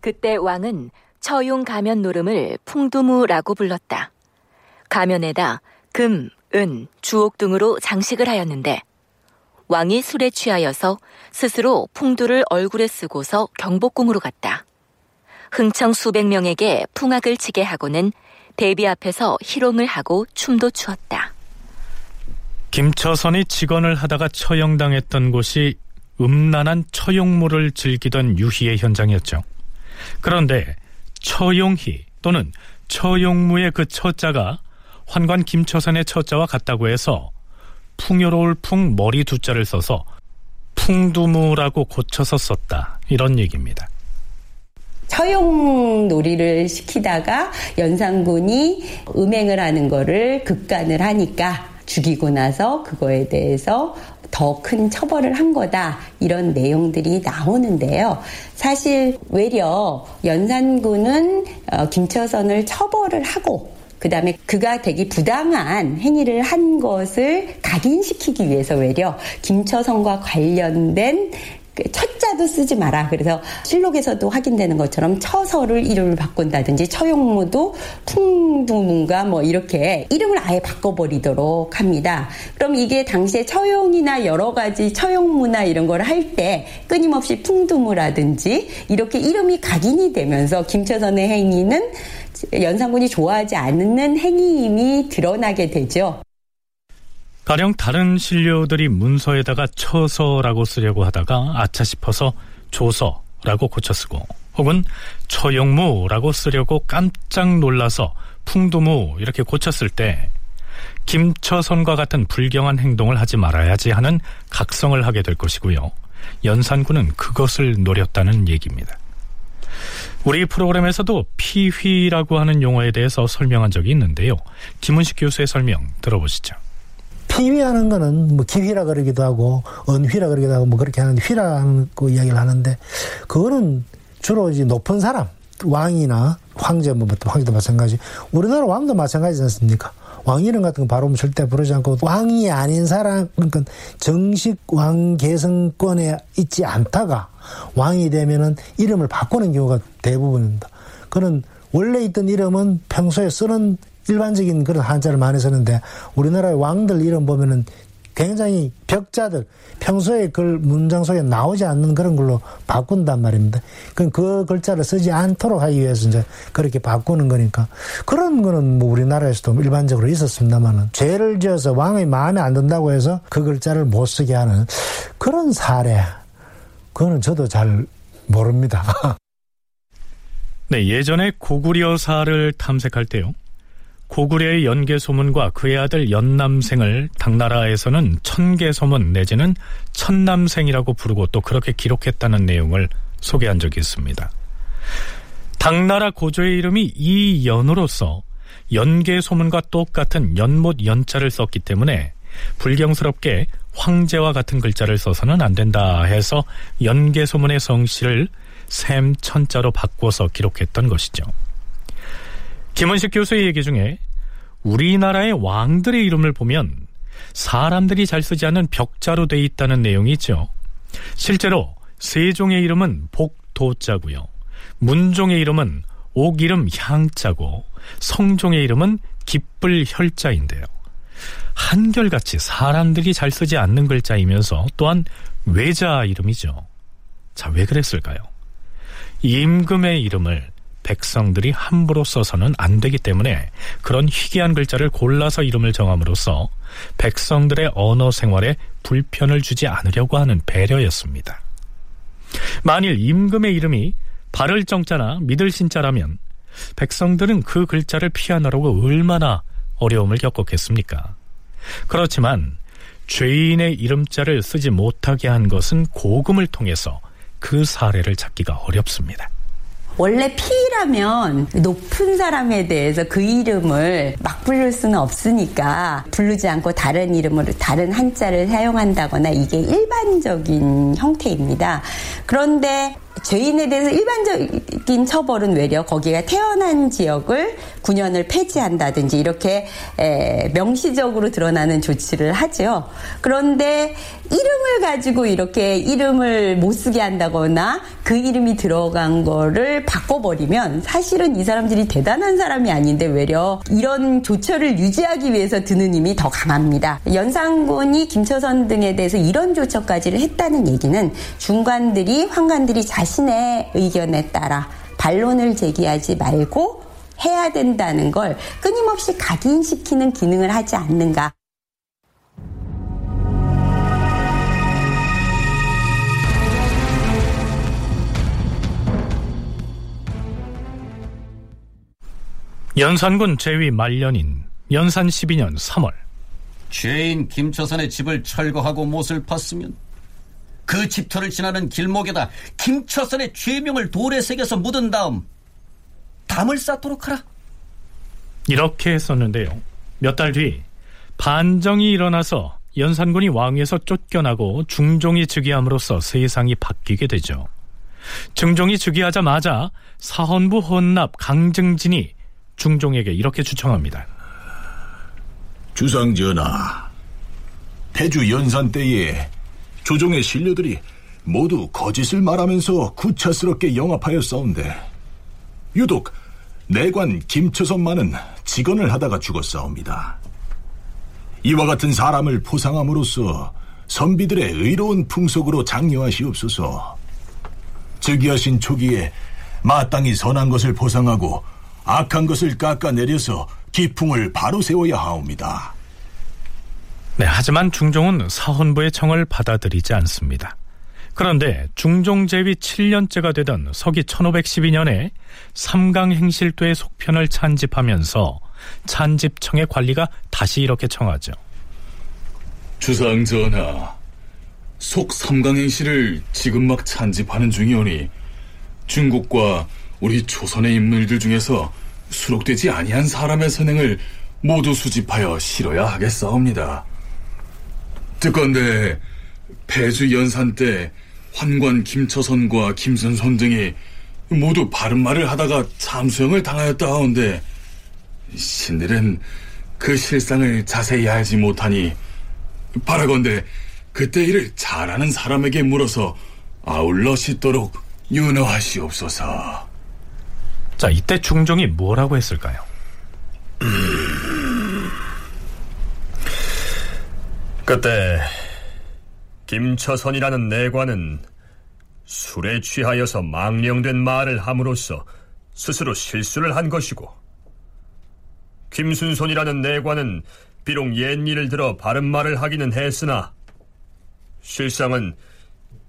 그때 왕은 처용 가면 노름을 풍두무라고 불렀다. 가면에다 금, 은, 주옥 등으로 장식을 하였는데 왕이 술에 취하여서 스스로 풍두를 얼굴에 쓰고서 경복궁으로 갔다. 흥청 수백 명에게 풍악을 치게 하고는 대비 앞에서 희롱을 하고 춤도 추었다. 김처선이 직언을 하다가 처형당했던 곳이 음란한 처용물을 즐기던 유희의 현장이었죠. 그런데 처용희 또는 처용무의 그 처자가 환관 김처선의 처자와 같다고 해서 풍요로울 풍 머리 두 자를 써서 풍두무라고 고쳐서 썼다. 이런 얘기입니다. 처용 놀이를 시키다가 연산군이 음행을 하는 거를 급간을 하니까 죽이고 나서 그거에 대해서 더 큰 처벌을 한 거다. 이런 내용들이 나오는데요. 사실 외려 연산군은 어, 김처선을 처벌을 하고 그 다음에 그가 되게 부당한 행위를 한 것을 각인시키기 위해서 외려 김처선과 관련된 첫자도 쓰지 마라. 그래서 실록에서도 확인되는 것처럼 처서를 이름을 바꾼다든지 처용무도 풍두문가 뭐 이렇게 이름을 아예 바꿔버리도록 합니다. 그럼 이게 당시에 처용이나 여러 가지 처용무나 이런 걸 할 때 끊임없이 풍두무라든지 이렇게 이름이 각인이 되면서 김처선의 행위는 연산군이 좋아하지 않는 행위임이 드러나게 되죠. 가령 다른 신료들이 문서에다가 처서라고 쓰려고 하다가 아차 싶어서 조서라고 고쳐 쓰고 혹은 처용무라고 쓰려고 깜짝 놀라서 풍두무 이렇게 고쳤을 때 김처선과 같은 불경한 행동을 하지 말아야지 하는 각성을 하게 될 것이고요. 연산군은 그것을 노렸다는 얘기입니다. 우리 프로그램에서도 피휘라고 하는 용어에 대해서 설명한 적이 있는데요. 김은식 교수의 설명 들어보시죠. 피휘하는 거는 뭐 기휘라 그러기도 하고 언휘라 그러기도 하고 뭐 그렇게 하는데 휘라고 이야기를 하는데 그거는 주로 이제 높은 사람 왕이나 황제 뭐 황제도 마찬가지 우리나라 왕도 마찬가지지 않습니까? 왕 이름 같은 거 바로 절대 부르지 않고 왕이 아닌 사람 그러니까 정식 왕 계승권에 있지 않다가 왕이 되면은 이름을 바꾸는 경우가 대부분입니다. 그는 원래 있던 이름은 평소에 쓰는 일반적인 그런 한자를 많이 쓰는데 우리나라의 왕들 이름 보면은 굉장히 벽자들 평소에 그 문장 속에 나오지 않는 그런 걸로 바꾼단 말입니다. 그럼 그 글자를 쓰지 않도록 하기 위해서 이제 그렇게 바꾸는 거니까 그런 거는 뭐 우리나라에서도 일반적으로 있었습니다만은 죄를 지어서 왕의 마음에 안 든다고 해서 그 글자를 못 쓰게 하는 그런 사례 그거는 저도 잘 모릅니다. 네, 예전에 고구려 사를 탐색할 때요. 고구려의 연개소문과 그의 아들 연남생을 당나라에서는 천개소문 내지는 천남생이라고 부르고 또 그렇게 기록했다는 내용을 소개한 적이 있습니다. 당나라 고조의 이름이 이연으로서 연개소문과 똑같은 연못 연자를 썼기 때문에 불경스럽게 황제와 같은 글자를 써서는 안 된다 해서 연개소문의 성씨를 샘천자로 바꿔서 기록했던 것이죠. 김원식 교수의 얘기 중에 우리나라의 왕들의 이름을 보면 사람들이 잘 쓰지 않는 벽자로 돼 있다는 내용이 있죠. 실제로 세종의 이름은 복도자고요. 문종의 이름은 옥 이름 향자고 성종의 이름은 기쁠 혈자인데요. 한결같이 사람들이 잘 쓰지 않는 글자이면서 또한 외자 이름이죠. 자, 왜 그랬을까요? 임금의 이름을 백성들이 함부로 써서는 안 되기 때문에 그런 희귀한 글자를 골라서 이름을 정함으로써 백성들의 언어 생활에 불편을 주지 않으려고 하는 배려였습니다. 만일 임금의 이름이 바를 정자나 믿을 신자라면 백성들은 그 글자를 피하느라고 얼마나 어려움을 겪었겠습니까? 그렇지만 죄인의 이름자를 쓰지 못하게 한 것은 고금을 통해서 그 사례를 찾기가 어렵습니다. 원래 피라면 높은 사람에 대해서 그 이름을 막 부를 수는 없으니까 부르지 않고 다른 이름으로 다른 한자를 사용한다거나 이게 일반적인 형태입니다. 그런데 죄인에 대해서 일반적인 처벌은 외려 거기가 태어난 지역을 9년을 폐지한다든지 이렇게 명시적으로 드러나는 조치를 하죠. 그런데 이름을 가지고 이렇게 이름을 못 쓰게 한다거나 그 이름이 들어간 거를 바꿔버리면 사실은 이 사람들이 대단한 사람이 아닌데 외려 이런 조처를 유지하기 위해서 드는 힘이 더 강합니다. 연산군이 김처선 등에 대해서 이런 조처까지를 했다는 얘기는 중관들이 황관들이 자신 의 의견에 따라 반론을 제기하지 말고 해야 된다는 걸 끊임없이 각인시키는 기능을 하지 않는가. 연산군 제위 말년인 연산 12년 3월 죄인 김처선의 집을 철거하고 못을 팠으면 그 집터를 지나는 길목에다 김처선의 죄명을 돌에 새겨서 묻은 다음 담을 쌓도록 하라. 이렇게 했었는데요. 몇 달 뒤 반정이 일어나서 연산군이 왕위에서 쫓겨나고 중종이 즉위함으로써 세상이 바뀌게 되죠. 중종이 즉위하자마자 사헌부 헌납 강증진이 중종에게 이렇게 추청합니다. 주상전하, 태주 연산 때에 조정의 신료들이 모두 거짓을 말하면서 구차스럽게 영합하여 싸운데 유독 내관 김처선만은 직언을 하다가 죽었사옵니다. 이와 같은 사람을 포상함으로써 선비들의 의로운 풍속으로 장려하시옵소서. 즉위하신 초기에 마땅히 선한 것을 포상하고 악한 것을 깎아내려서 기풍을 바로 세워야 하옵니다. 네, 하지만 중종은 사헌부의 청을 받아들이지 않습니다. 그런데 중종 제위 7년째가 되던 서기 1512년에 삼강 행실도의 속편을 찬집하면서 찬집청의 관리가 다시 이렇게 청하죠. 주상 전하, 속 삼강 행실을 지금 막 찬집하는 중이오니 중국과 우리 조선의 인물들 중에서 수록되지 아니한 사람의 선행을 모두 수집하여 실어야 하겠사옵니다. 듣건데 폐주 연산 때 환관 김처선과 김선선 등이 모두 바른 말을 하다가 참수형을 당하였다 하온데 신들은 그 실상을 자세히 알지 못하니 바라건대 그때 일을 잘 아는 사람에게 물어서 아울러 씻도록 윤허하시옵소서. 자, 이때 중종이 뭐라고 했을까요? 그때 김처선이라는 내관은 술에 취하여서 망령된 말을 함으로써 스스로 실수를 한 것이고 김순손이라는 내관은 비록 옛일을 들어 바른 말을 하기는 했으나 실상은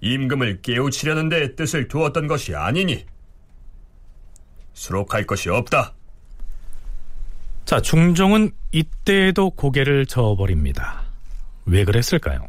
임금을 깨우치려는 데 뜻을 두었던 것이 아니니 수록할 것이 없다. 자, 중종은 이때에도 고개를 저어버립니다. 왜 그랬을까요?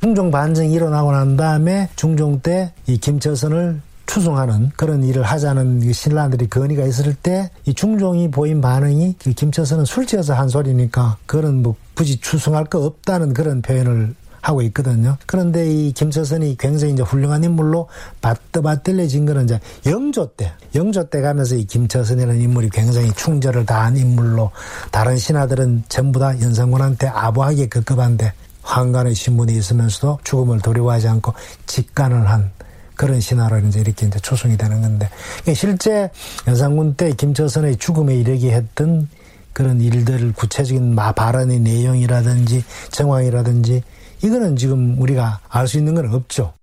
중종 반정이 일어나고 난 다음에 중종 때 이 김처선을 추송하는 그런 일을 하자는 신라들이 건의가 있을 때 이 중종이 보인 반응이 김처선은 술 취해서 한 소리니까 그런 뭐 굳이 추송할 거 없다는 그런 표현을 하고 있거든요. 그런데 이 김처선이 굉장히 이제 훌륭한 인물로 받들받들려진 거는 이제 영조 때, 영조 때 가면서 이 김처선이라는 인물이 굉장히 충절을 다한 인물로 다른 신하들은 전부 다 연산군한테 아부하게 급급한데 황간의 신분이 있으면서도 죽음을 두려워하지 않고 직관을 한 그런 신화로 이제 이렇게 이제 초송이 되는 건데 실제 연산군 때 김처선의 죽음에 이르게 했던 그런 일들 구체적인 마 발언의 내용이라든지 정황이라든지 이거는 지금 우리가 알 수 있는 건 없죠.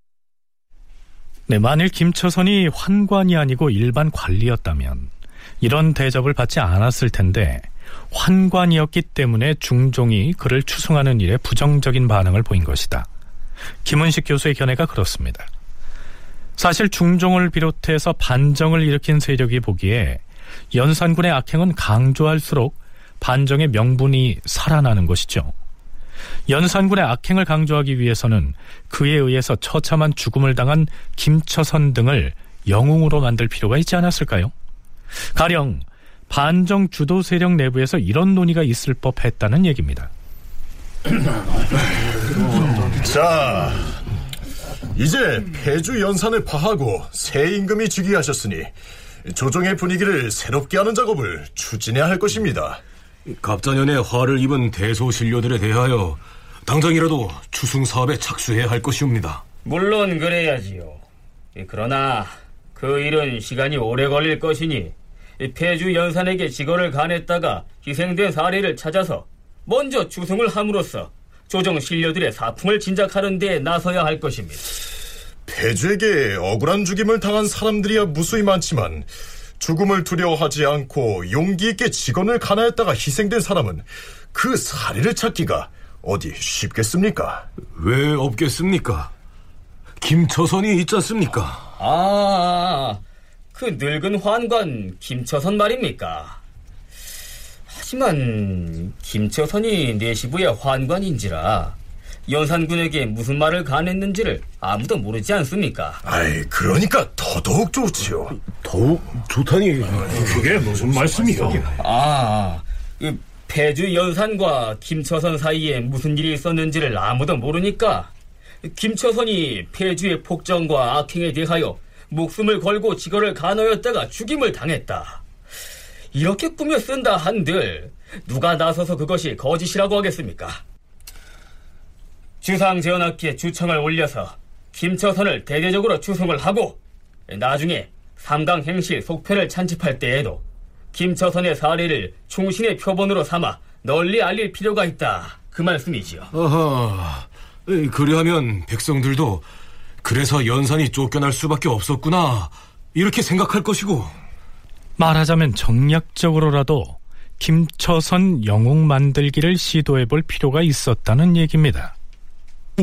네, 만일 김처선이 환관이 아니고 일반 관리였다면 이런 대접을 받지 않았을 텐데 환관이었기 때문에 중종이 그를 추승하는 일에 부정적인 반응을 보인 것이다. 김은식 교수의 견해가 그렇습니다. 사실 중종을 비롯해서 반정을 일으킨 세력이 보기에 연산군의 악행은 강조할수록 반정의 명분이 살아나는 것이죠. 연산군의 악행을 강조하기 위해서는 그에 의해서 처참한 죽음을 당한 김처선 등을 영웅으로 만들 필요가 있지 않았을까요? 가령 반정 주도 세력 내부에서 이런 논의가 있을 법했다는 얘기입니다. 자, 이제 폐주 연산을 파하고 새 임금이 즉위하셨으니 조정의 분위기를 새롭게 하는 작업을 추진해야 할 것입니다. 갑자년에 화를 입은 대소신료들에 대하여 당장이라도 추승 사업에 착수해야 할 것이옵니다. 물론 그래야지요. 그러나 그 일은 시간이 오래 걸릴 것이니 폐주 연산에게 직원을 간했다가 희생된 사례를 찾아서 먼저 추승을 함으로써 조정 신료들의 사풍을 진작하는 데 나서야 할 것입니다. 폐주에게 억울한 죽임을 당한 사람들이야 무수히 많지만 죽음을 두려워하지 않고 용기 있게 직원을 간하했다가 희생된 사람은 그 사례를 찾기가 어디 쉽겠습니까? 왜 없겠습니까? 김처선이 있지 않습니까? 아, 그 늙은 환관 김처선 말입니까? 하지만 김처선이 내시부의 환관인지라 연산군에게 무슨 말을 간했는지를 아무도 모르지 않습니까? 아이, 그러니까 더더욱 좋지요. 더욱 좋다니 그게 무슨 말씀이요? 아, 그 폐주 연산과 김처선 사이에 무슨 일이 있었는지를 아무도 모르니까 김처선이 폐주의 폭정과 악행에 대하여 목숨을 걸고 직원을 간하였다가 죽임을 당했다. 이렇게 꾸며 쓴다 한들 누가 나서서 그것이 거짓이라고 하겠습니까? 주상제헌학기에 주청을 올려서 김처선을 대대적으로 추송을 하고 나중에 삼강 행실 속편을 찬집할 때에도 김처선의 사례를 충신의 표본으로 삼아 널리 알릴 필요가 있다. 그 말씀이지요. 아하, 그리하면 백성들도 그래서 연산이 쫓겨날 수밖에 없었구나 이렇게 생각할 것이고 말하자면 정략적으로라도 김처선 영웅 만들기를 시도해 볼 필요가 있었다는 얘기입니다.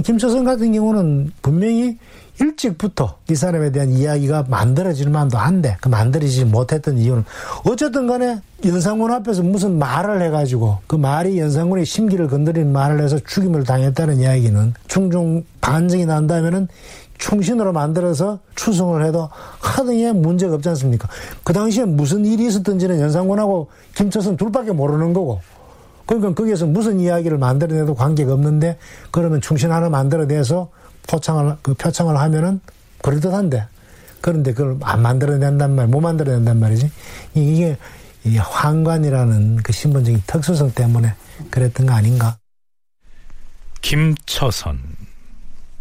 김초선 같은 경우는 분명히 일찍부터 이 사람에 대한 이야기가 만들어질 만도 한데 그 만들어지지 못했던 이유는 어쨌든 간에 연산군 앞에서 무슨 말을 해가지고 그 말이 연산군의 심기를 건드리는 말을 해서 죽임을 당했다는 이야기는 충종 반정이 난다면은 충신으로 만들어서 추승을 해도 하등에 문제가 없지 않습니까? 그 당시에 무슨 일이 있었던지는 연산군하고 김초선 둘밖에 모르는 거고 그러니까 거기에서 무슨 이야기를 만들어내도 관계가 없는데 그러면 충신 하나 만들어내서 포창을 그 표창을 하면은 그럴듯한데 그런데 그걸 안 만들어낸단 말, 못 만들어낸단 말이지. 이게 이 황관이라는 그 신분적인 특수성 때문에 그랬던 거 아닌가? 김처선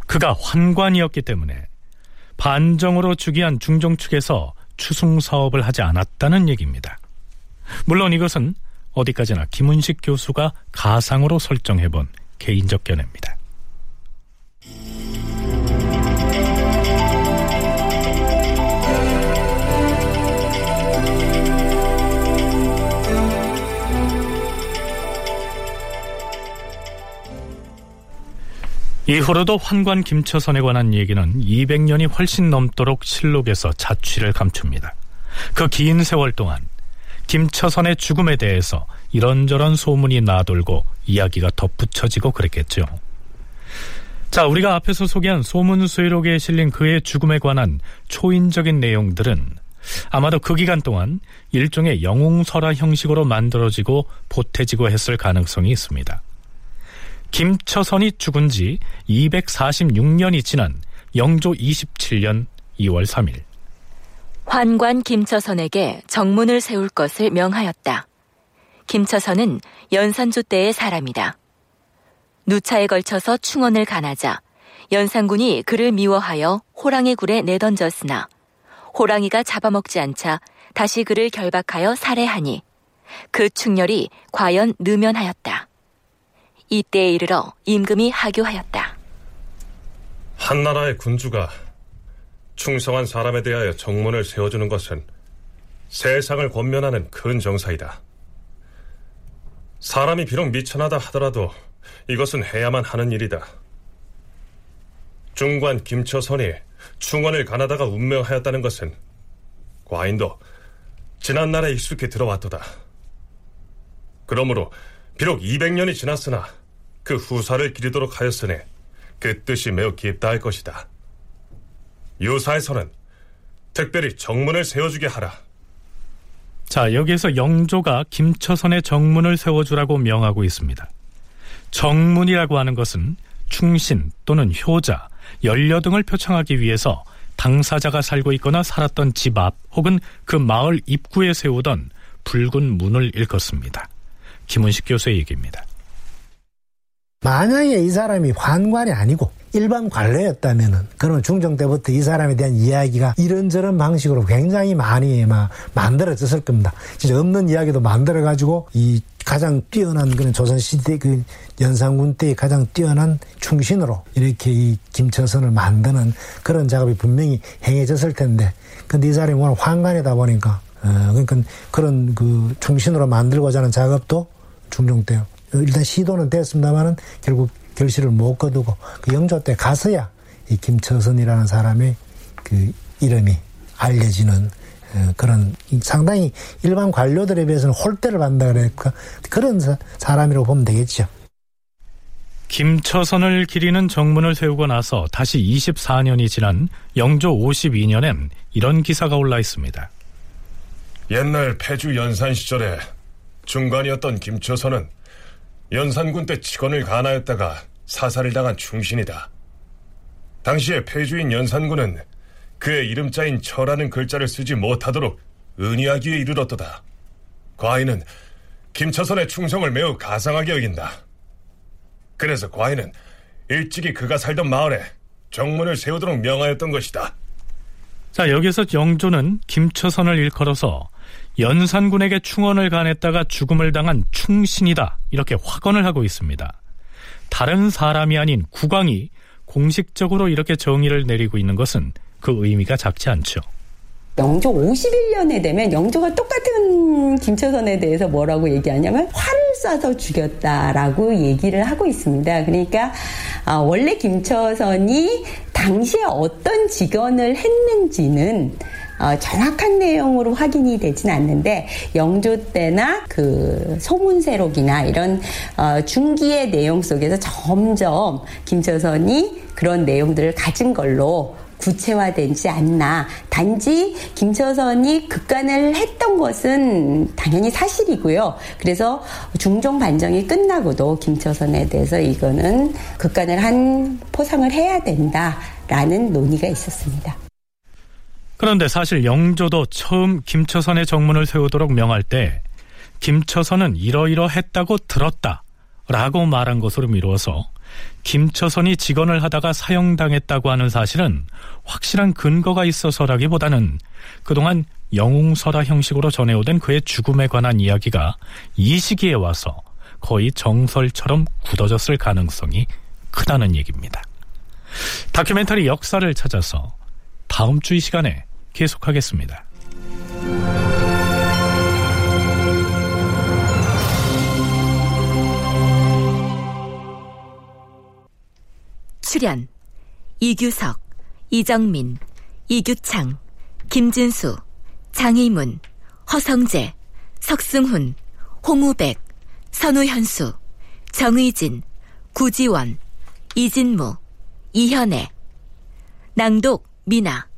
그가 환관이었기 때문에 반정으로 즉위한 중종 측에서 추승 사업을 하지 않았다는 얘기입니다. 물론 이것은 어디까지나 김은식 교수가 가상으로 설정해본 개인적 견해입니다. 이후로도 환관 김처선에 관한 얘기는 200년이 훨씬 넘도록 실록에서 자취를 감춥니다. 그 긴 세월 동안 김처선의 죽음에 대해서 이런저런 소문이 나돌고 이야기가 덧붙여지고 그랬겠죠. 자, 우리가 앞에서 소개한 소문 수의록에 실린 그의 죽음에 관한 초인적인 내용들은 아마도 그 기간 동안 일종의 영웅설화 형식으로 만들어지고 보태지고 했을 가능성이 있습니다. 김처선이 죽은 지 246년이 지난 영조 27년 2월 3일 환관 김처선에게 정문을 세울 것을 명하였다. 김처선은 연산조 때의 사람이다. 누차에 걸쳐서 충원을 간하자 연산군이 그를 미워하여 호랑이 굴에 내던졌으나 호랑이가 잡아먹지 않자 다시 그를 결박하여 살해하니 그 충렬이 과연 느면하였다. 이때에 이르러 임금이 하교하였다. 한나라의 군주가 충성한 사람에 대하여 정문을 세워주는 것은 세상을 권면하는 큰 정사이다. 사람이 비록 미천하다 하더라도 이것은 해야만 하는 일이다. 중관 김처선이 충원을 가나다가 운명하였다는 것은 과인도 지난날에 익숙히 들어왔도다. 그러므로 비록 200년이 지났으나 그 후사를 기리도록 하였으니 그 뜻이 매우 깊다 할 것이다. 유사에서는 특별히 정문을 세워주게 하라. 자, 여기에서 영조가 김처선의 정문을 세워주라고 명하고 있습니다. 정문이라고 하는 것은 충신 또는 효자, 연려 등을 표창하기 위해서 당사자가 살고 있거나 살았던 집 앞 혹은 그 마을 입구에 세우던 붉은 문을 일컫습니다. 김은식 교수의 얘기입니다. 만약에 이 사람이 환관이 아니고 일반 관례였다면은 그러면 중종 때부터 이 사람에 대한 이야기가 이런저런 방식으로 굉장히 많이 막 만들어졌을 겁니다. 진짜 없는 이야기도 만들어 가지고 이 가장 뛰어난 그런 조선 시대 그 연산군 때의 가장 뛰어난 충신으로 이렇게 이 김처선을 만드는 그런 작업이 분명히 행해졌을 텐데 근데 이 사람이 워낙 환관이다 보니까 어 그러니까 그런 그 충신으로 만들고자 하는 작업도 중종 때 일단 시도는 됐습니다만은 결국 결실을 못 거두고 그 영조 때 가서야 이 김처선이라는 사람의 그 이름이 알려지는 그런 상당히 일반 관료들에 비해서는 홀대를 받는다 그러니까 그런 사람이라고 보면 되겠죠. 김처선을 기리는 정문을 세우고 나서 다시 24년이 지난 영조 52년엔 이런 기사가 올라 있습니다. 옛날 폐주 연산 시절에 중관이었던 김처선은 연산군 때 직원을 간하였다가 사살을 당한 충신이다. 당시에 폐주인 연산군은 그의 이름자인 처라는 글자를 쓰지 못하도록 은희하기에 이르렀도다. 과인은 김처선의 충성을 매우 가상하게 여긴다. 그래서 과인은 일찍이 그가 살던 마을에 정문을 세우도록 명하였던 것이다. 자, 여기서 영조는 김처선을 일컬어서 연산군에게 충원을 간했다가 죽음을 당한 충신이다. 이렇게 확언을 하고 있습니다. 다른 사람이 아닌 국왕이 공식적으로 이렇게 정의를 내리고 있는 것은 그 의미가 작지 않죠. 영조 51년에 되면 영조가 똑같은 김처선에 대해서 뭐라고 얘기하냐면 활을 쏴서 죽였다라고 얘기를 하고 있습니다. 그러니까 아, 원래 김처선이 당시에 어떤 직언을 했는지는 어, 정확한 내용으로 확인이 되진 않는데 영조 때나 그 소문세록이나 이런 어, 중기의 내용 속에서 점점 김처선이 그런 내용들을 가진 걸로 구체화되지 않나. 단지 김처선이 극간을 했던 것은 당연히 사실이고요. 그래서 중종 반정이 끝나고도 김처선에 대해서 이거는 극간을 한 포상을 해야 된다라는 논의가 있었습니다. 그런데 사실 영조도 처음 김처선의 정문을 세우도록 명할 때 김처선은 이러이러했다고 들었다 라고 말한 것으로 미루어서 김처선이 직언을 하다가 사형당했다고 하는 사실은 확실한 근거가 있어서라기보다는 그동안 영웅설화 형식으로 전해오던 그의 죽음에 관한 이야기가 이 시기에 와서 거의 정설처럼 굳어졌을 가능성이 크다는 얘기입니다. 다큐멘터리 역사를 찾아서 다음 주 이 시간에 계속하겠습니다. 출연 이규석, 이정민, 이규창, 김진수, 장희문, 허성재, 석승훈, 홍우백, 선우현수, 정의진, 구지원, 이진무, 이현애 낭독 미나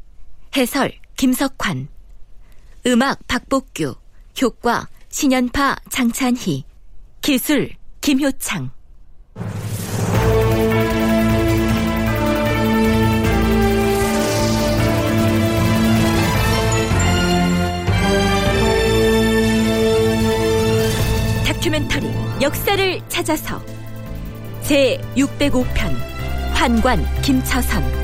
해설 김석환. 음악 박복규. 효과 신연파 장찬희. 기술 김효창. 다큐멘터리 역사를 찾아서 제 605편 환관 김처선